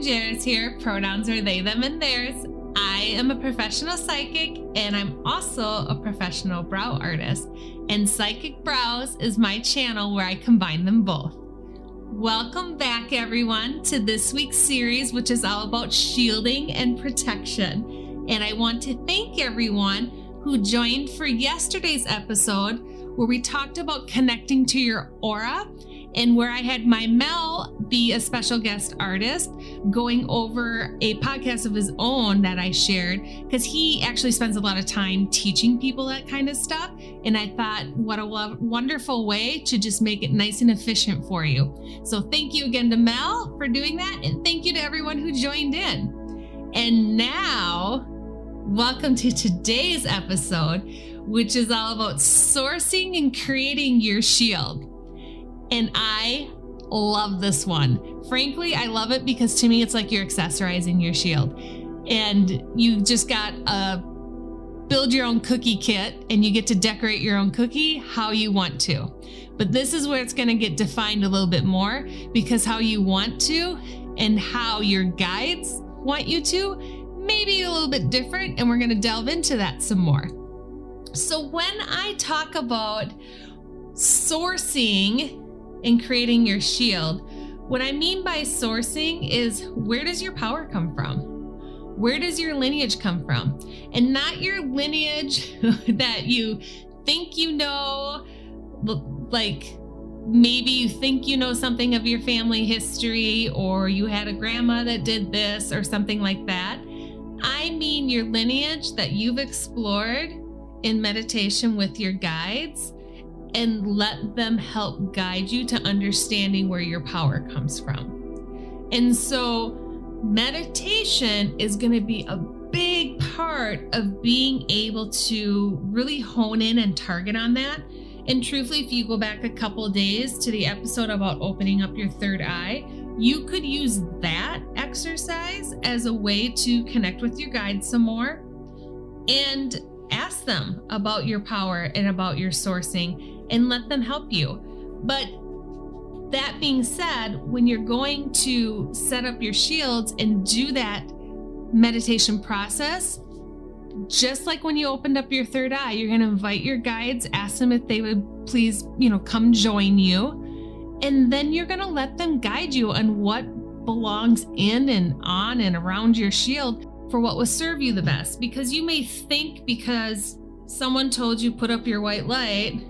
Everyone, here. Pronouns are they, them, and theirs. I am a professional psychic and I'm also a professional brow artist. And Psychic Brows is my channel where I combine them both. Welcome back, everyone, to this week's series, which is all about shielding and protection. And I want to thank everyone who joined for yesterday's episode where we talked about connecting to your aura and where I had my Mel be a special guest artist going over a podcast of his own that I shared because he actually spends a lot of time teaching people that kind of stuff. And I thought, what a lo- wonderful way to just make it nice and efficient for you. So thank you again to Mel for doing that. And thank you to everyone who joined in. And now, welcome to today's episode, which is all about sourcing and creating your shield. And I love this one. Frankly, I love it because to me, it's like you're accessorizing your shield. And you just got a build your own cookie kit and you get to decorate your own cookie how you want to. But this is where it's going to get defined a little bit more because how you want to and how your guides want you to may be a little bit different. And we're going to delve into that some more. So, when I talk about sourcing in creating your shield. What I mean by sourcing is where does your power come from? Where does your lineage come from? And not your lineage that you think you know, like maybe you think you know something of your family history or you had a grandma that did this or something like that. I mean your lineage that you've explored in meditation with your guides and let them help guide you to understanding where your power comes from. And so, meditation is going to be a big part of being able to really hone in and target on that. And truthfully, if you go back a couple days to the episode about opening up your third eye, you could use that exercise as a way to connect with your guides some more and ask them about your power and about your sourcing and let them help you. But that being said, when you're going to set up your shields and do that meditation process, just like when you opened up your third eye, you're going to invite your guides, ask them if they would please, you know, come join you. And then you're going to let them guide you on what belongs in and on and around your shield for what will serve you the best. Because you may think because someone told you put up your white light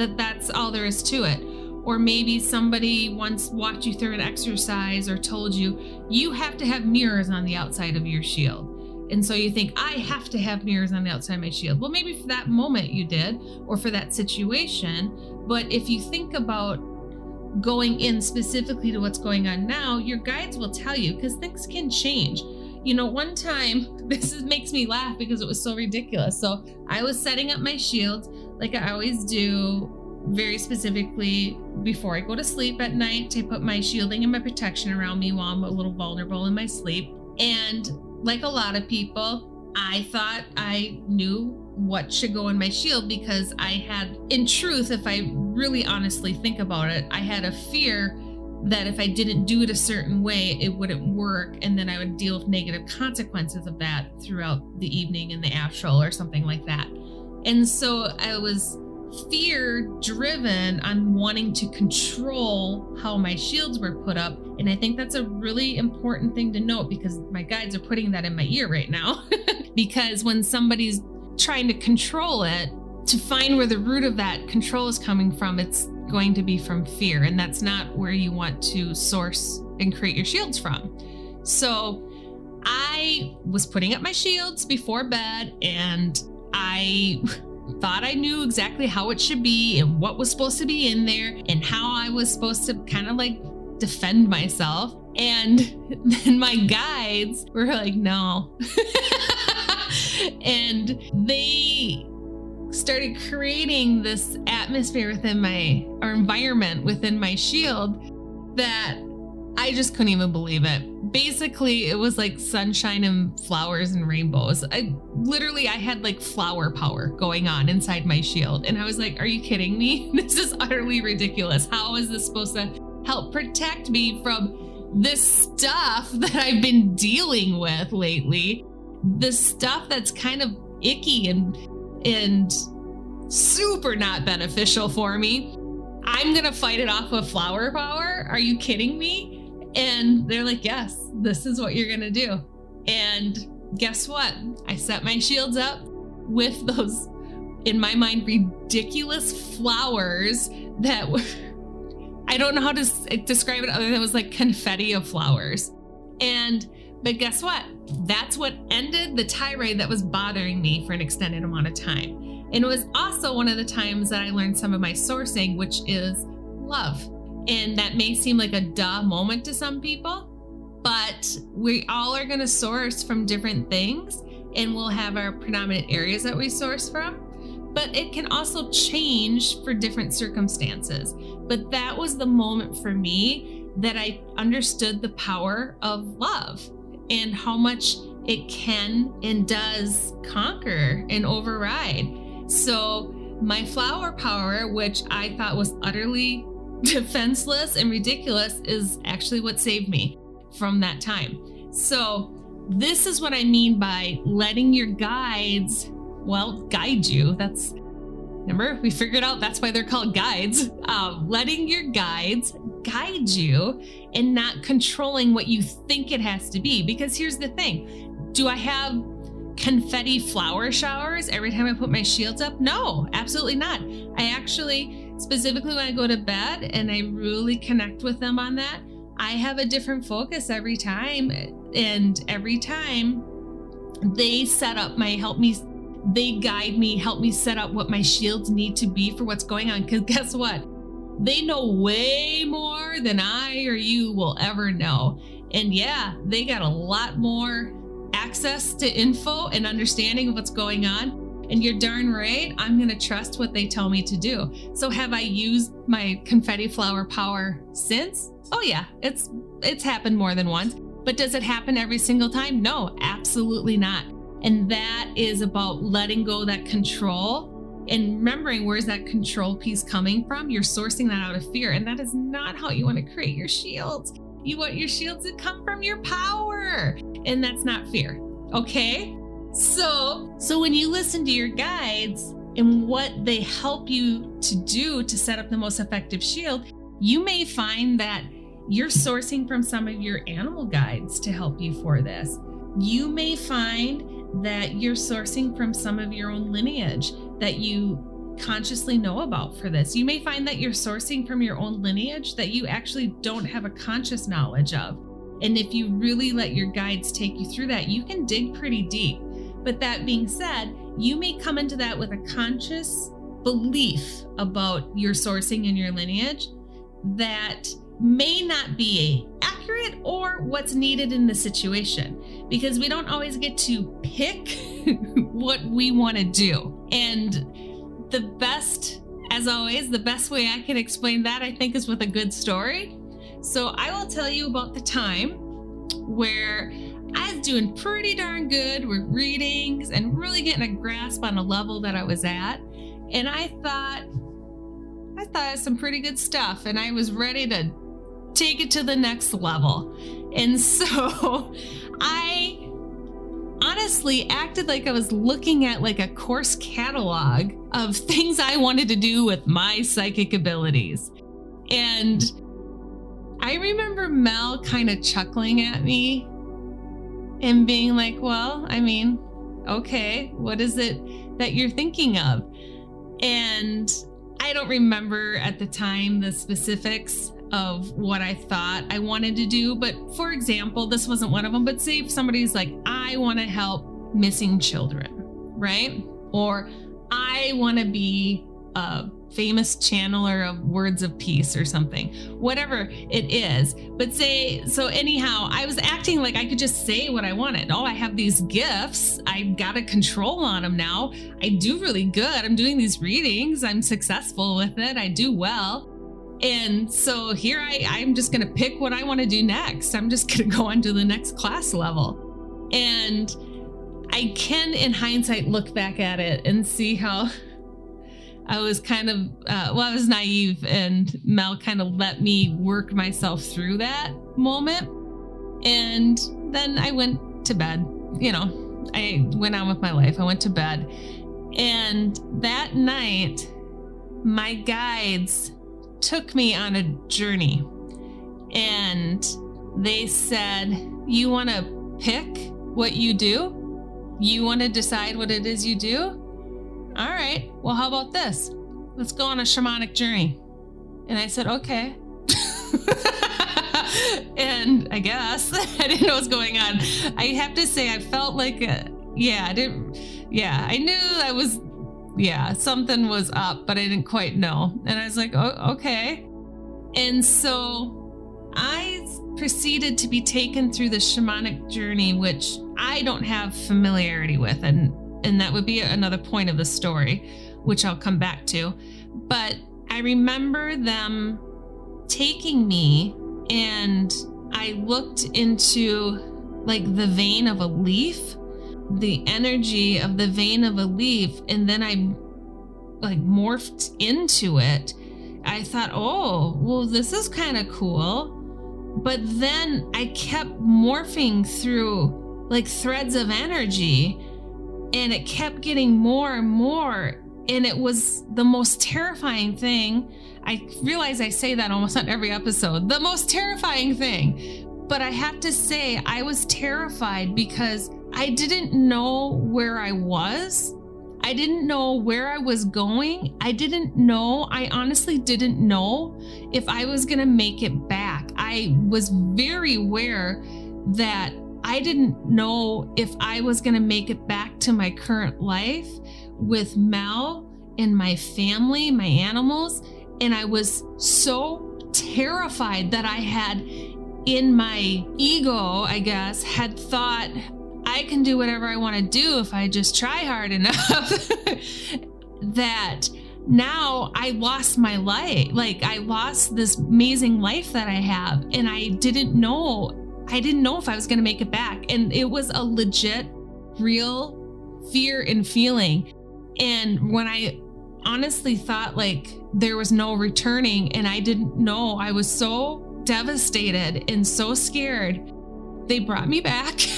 that that's all there is to it. Or maybe somebody once walked you through an exercise or told you, you have to have mirrors on the outside of your shield. And so you think, I have to have mirrors on the outside of my shield. Well, maybe for that moment you did, or for that situation. But if you think about going in specifically to what's going on now, your guides will tell you because things can change. You know, one time, this is, makes me laugh because it was so ridiculous. So I was setting up my shields like I always do, very specifically before I go to sleep at night to put my shielding and my protection around me while I'm a little vulnerable in my sleep. And like a lot of people, I thought I knew what should go in my shield because I had, in truth, if I really honestly think about it, I had a fear that if I didn't do it a certain way, it wouldn't work. And then I would deal with negative consequences of that throughout the evening in the astral or something like that. And so I was fear driven on wanting to control how my shields were put up. And I think that's a really important thing to note because my guides are putting that in my ear right now. because when somebody's trying to control it, to find where the root of that control is coming from, it's going to be from fear. And that's not where you want to source and create your shields from. So I was putting up my shields before bed and I thought I knew exactly how it should be and what was supposed to be in there and how I was supposed to kind of like defend myself. And then my guides were like, no. and they started creating this atmosphere within my or environment within my shield that I just couldn't even believe it. Basically, it was like sunshine and flowers and rainbows. I literally I had like flower power going on inside my shield and I was like, "Are you kidding me? This is utterly ridiculous. How is this supposed to help protect me from this stuff that I've been dealing with lately, the stuff that's kind of icky and and super not beneficial for me. I'm gonna fight it off with flower power. Are you kidding me? And they're like, Yes, this is what you're gonna do. And guess what? I set my shields up with those, in my mind, ridiculous flowers that were. I don't know how to describe it other than it was like confetti of flowers. And, but guess what? That's what ended the tirade that was bothering me for an extended amount of time. And it was also one of the times that I learned some of my sourcing, which is love. And that may seem like a duh moment to some people, but we all are going to source from different things and we'll have our predominant areas that we source from but it can also change for different circumstances. But that was the moment for me that I understood the power of love and how much it can and does conquer and override. So, my flower power, which I thought was utterly defenseless and ridiculous, is actually what saved me from that time. So, this is what I mean by letting your guides well, guide you. That's remember we figured out that's why they're called guides. Um, letting your guides guide you and not controlling what you think it has to be. Because here's the thing: Do I have confetti flower showers every time I put my shields up? No, absolutely not. I actually, specifically when I go to bed and I really connect with them on that, I have a different focus every time. And every time they set up my help me they guide me, help me set up what my shields need to be for what's going on. Because guess what? They know way more than I or you will ever know. And yeah, they got a lot more access to info and understanding of what's going on. And you're darn right, I'm going to trust what they tell me to do. So have I used my confetti flower power since? Oh yeah, it's it's happened more than once. But does it happen every single time? No, absolutely not. And that is about letting go that control and remembering where's that control piece coming from. You're sourcing that out of fear. And that is not how you want to create your shields. You want your shields to come from your power. And that's not fear. Okay? So, so when you listen to your guides and what they help you to do to set up the most effective shield, you may find that you're sourcing from some of your animal guides to help you for this. You may find that you're sourcing from some of your own lineage that you consciously know about for this. You may find that you're sourcing from your own lineage that you actually don't have a conscious knowledge of. And if you really let your guides take you through that, you can dig pretty deep. But that being said, you may come into that with a conscious belief about your sourcing and your lineage that may not be accurate or what's needed in the situation because we don't always get to pick what we want to do. And the best, as always, the best way I can explain that, I think, is with a good story. So I will tell you about the time where I was doing pretty darn good with readings and really getting a grasp on a level that I was at. And I thought, I thought some pretty good stuff, and I was ready to take it to the next level. And so I honestly acted like I was looking at like a course catalog of things I wanted to do with my psychic abilities. And I remember Mel kind of chuckling at me and being like, Well, I mean, okay, what is it that you're thinking of? And I don't remember at the time the specifics of what I thought I wanted to do. But for example, this wasn't one of them, but say if somebody's like, I want to help missing children, right? Or I want to be a famous channeler of words of peace or something, whatever it is. But say, so anyhow, I was acting like I could just say what I wanted. Oh, I have these gifts. I've got a control on them now. I do really good. I'm doing these readings. I'm successful with it. I do well. And so here I, I'm just going to pick what I want to do next. I'm just going to go on to the next class level. And I can, in hindsight, look back at it and see how I was kind of, uh, well, I was naive, and Mel kind of let me work myself through that moment. And then I went to bed. You know, I went on with my life. I went to bed. And that night, my guides took me on a journey. And they said, You want to pick what you do? You want to decide what it is you do? All right, well, how about this? Let's go on a shamanic journey. And I said, Okay. and I guess I didn't know what's going on. I have to say, I felt like, a, yeah, I didn't, yeah, I knew I was, yeah, something was up, but I didn't quite know. And I was like, oh, okay. And so I proceeded to be taken through the shamanic journey, which I don't have familiarity with. And, and that would be another point of the story, which I'll come back to. But I remember them taking me and I looked into like the vein of a leaf, the energy of the vein of a leaf, and then I like morphed into it. I thought, oh, well, this is kind of cool. But then I kept morphing through like threads of energy and it kept getting more and more. And it was the most terrifying thing. I realize I say that almost on every episode. The most terrifying thing. But I have to say, I was terrified because I didn't know where I was. I didn't know where I was going. I didn't know, I honestly didn't know if I was going to make it back. I was very aware that I didn't know if I was going to make it back to my current life with Mel and my family, my animals. And I was so terrified that I had, in my ego, I guess, had thought I can do whatever I want to do if I just try hard enough. that now I lost my life. Like I lost this amazing life that I have. And I didn't know, I didn't know if I was going to make it back. And it was a legit, real fear and feeling. And when I honestly thought like there was no returning and I didn't know, I was so devastated and so scared. They brought me back.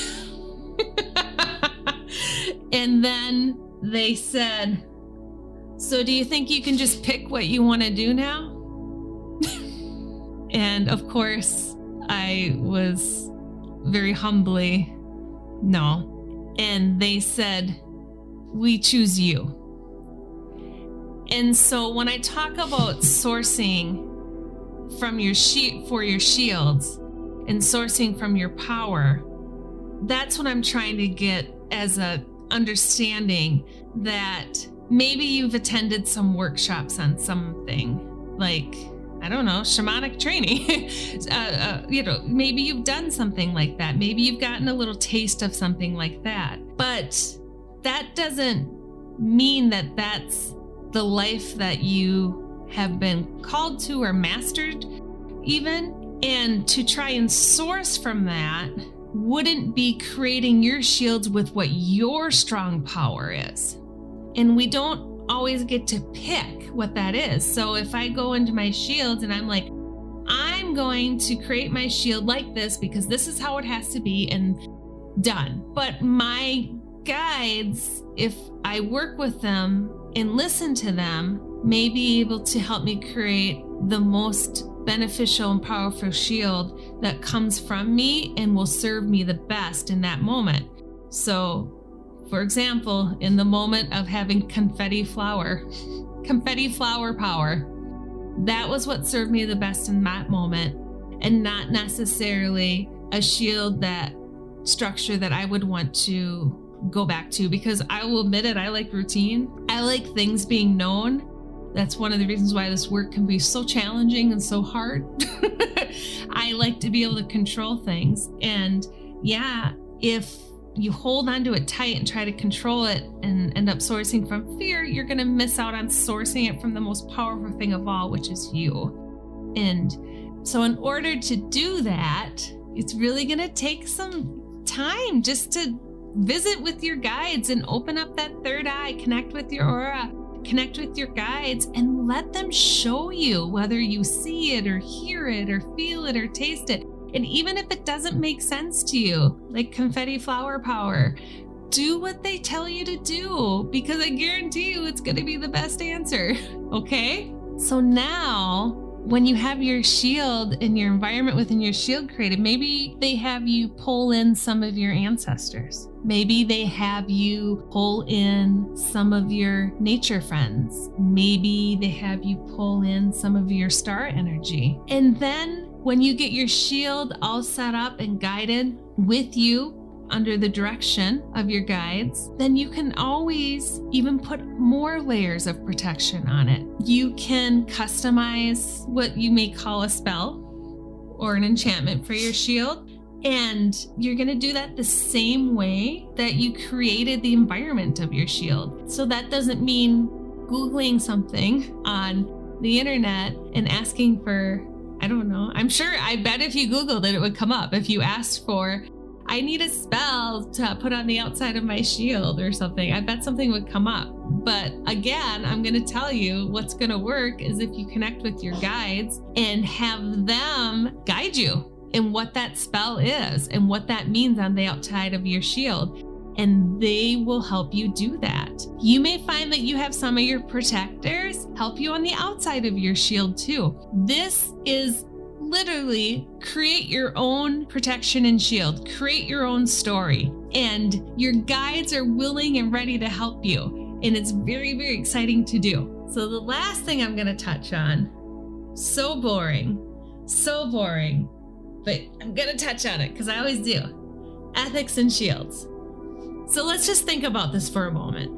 and then they said, So, do you think you can just pick what you want to do now? and of course, I was very humbly, No. And they said, We choose you. And so when I talk about sourcing from your sheet for your shields and sourcing from your power, that's what I'm trying to get as a understanding that maybe you've attended some workshops on something like I don't know, shamanic training. uh, uh, you know, maybe you've done something like that. Maybe you've gotten a little taste of something like that. But that doesn't mean that that's the life that you have been called to or mastered, even. And to try and source from that wouldn't be creating your shields with what your strong power is. And we don't always get to pick what that is. So if I go into my shields and I'm like, I'm going to create my shield like this because this is how it has to be and done. But my guides, if I work with them and listen to them, may be able to help me create the most beneficial and powerful shield that comes from me and will serve me the best in that moment. So, for example, in the moment of having confetti flower, confetti flower power, that was what served me the best in that moment, and not necessarily a shield that structure that I would want to go back to because I will admit it, I like routine. I like things being known that's one of the reasons why this work can be so challenging and so hard. I like to be able to control things. And yeah, if you hold onto it tight and try to control it and end up sourcing from fear, you're going to miss out on sourcing it from the most powerful thing of all, which is you. And so, in order to do that, it's really going to take some time just to visit with your guides and open up that third eye, connect with your aura, connect with your guides and let them show you whether you see it or hear it or feel it or taste it. And even if it doesn't make sense to you, like confetti flower power, do what they tell you to do because I guarantee you it's going to be the best answer. Okay? So now when you have your shield and your environment within your shield created, maybe they have you pull in some of your ancestors. Maybe they have you pull in some of your nature friends. Maybe they have you pull in some of your star energy. And then when you get your shield all set up and guided with you under the direction of your guides, then you can always even put more layers of protection on it. You can customize what you may call a spell or an enchantment for your shield. And you're going to do that the same way that you created the environment of your shield. So that doesn't mean Googling something on the internet and asking for, I don't know. I'm sure, I bet if you Googled it, it would come up. If you asked for I need a spell to put on the outside of my shield or something. I bet something would come up. But again, I'm going to tell you what's going to work is if you connect with your guides and have them guide you in what that spell is and what that means on the outside of your shield. And they will help you do that. You may find that you have some of your protectors help you on the outside of your shield too. This is literally create your own protection and shield, create your own story, and your guides are willing and ready to help you. And it's very, very exciting to do. So, the last thing I'm going to touch on so boring, so boring, but I'm going to touch on it because I always do ethics and shields. So, let's just think about this for a moment.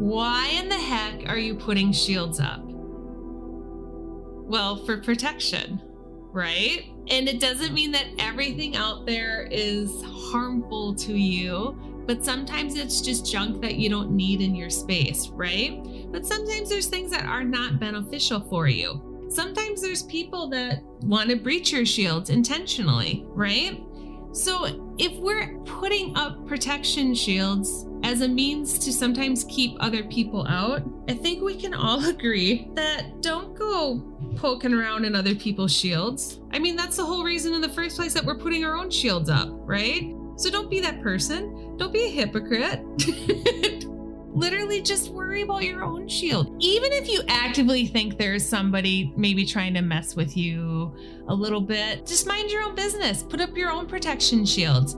Why in the heck are you putting shields up? Well, for protection, right? And it doesn't mean that everything out there is harmful to you, but sometimes it's just junk that you don't need in your space, right? But sometimes there's things that are not beneficial for you. Sometimes there's people that want to breach your shields intentionally, right? So if we're putting up protection shields as a means to sometimes keep other people out, I think we can all agree that don't go poking around in other people's shields. I mean, that's the whole reason in the first place that we're putting our own shields up, right? So don't be that person. Don't be a hypocrite. Literally just worry about your own shield. Even if you actively think there's somebody maybe trying to mess with you a little bit, just mind your own business. Put up your own protection shields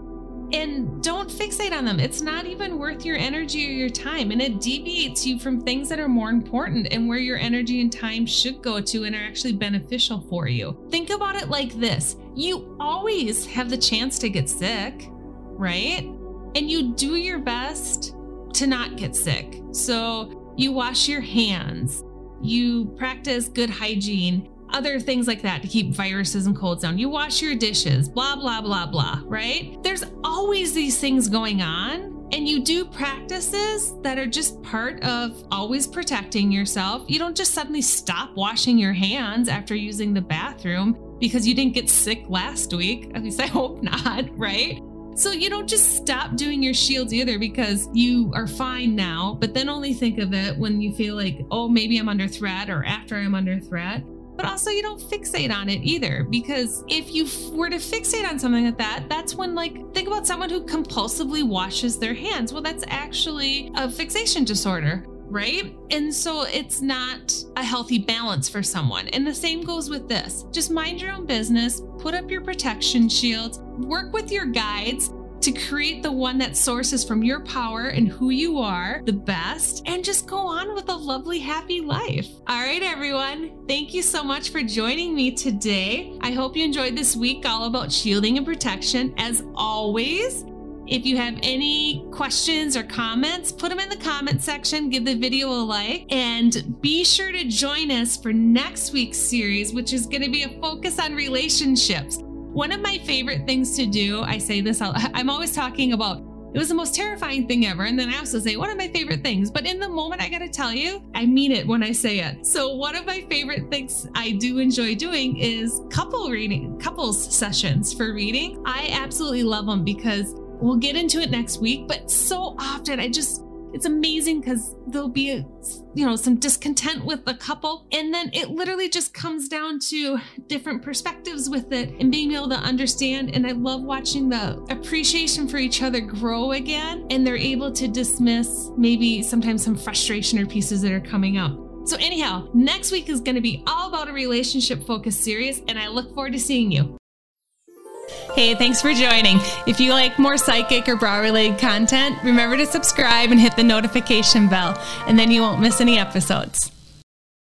and don't fixate on them. It's not even worth your energy or your time, and it deviates you from things that are more important and where your energy and time should go to and are actually beneficial for you. Think about it like this you always have the chance to get sick, right? And you do your best to not get sick. So you wash your hands, you practice good hygiene, other things like that to keep viruses and colds down. You wash your dishes, blah, blah, blah, blah, right? There's always these things going on. And you do practices that are just part of always protecting yourself. You don't just suddenly stop washing your hands after using the bathroom because you didn't get sick last week. At least I hope not, right? So you don't just stop doing your shields either because you are fine now, but then only think of it when you feel like, oh, maybe I'm under threat or after I'm under threat. But also you don't fixate on it either because if you were to fixate on something like that that's when like think about someone who compulsively washes their hands. Well that's actually a fixation disorder right? And so it's not a healthy balance for someone. And the same goes with this. Just mind your own business, put up your protection shields, work with your guides, to create the one that sources from your power and who you are the best, and just go on with a lovely, happy life. All right, everyone. Thank you so much for joining me today. I hope you enjoyed this week all about shielding and protection. As always, if you have any questions or comments, put them in the comment section, give the video a like, and be sure to join us for next week's series, which is going to be a focus on relationships. One of my favorite things to do, I say this, I'm always talking about it was the most terrifying thing ever. And then I also say, one of my favorite things. But in the moment, I got to tell you, I mean it when I say it. So, one of my favorite things I do enjoy doing is couple reading, couples sessions for reading. I absolutely love them because we'll get into it next week. But so often, I just, it's amazing because there'll be, you know, some discontent with the couple. And then it literally just comes down to different perspectives with it and being able to understand. And I love watching the appreciation for each other grow again. And they're able to dismiss maybe sometimes some frustration or pieces that are coming up. So, anyhow, next week is going to be all about a relationship focused series, and I look forward to seeing you. Hey, thanks for joining. If you like more psychic or bra related content, remember to subscribe and hit the notification bell, and then you won't miss any episodes.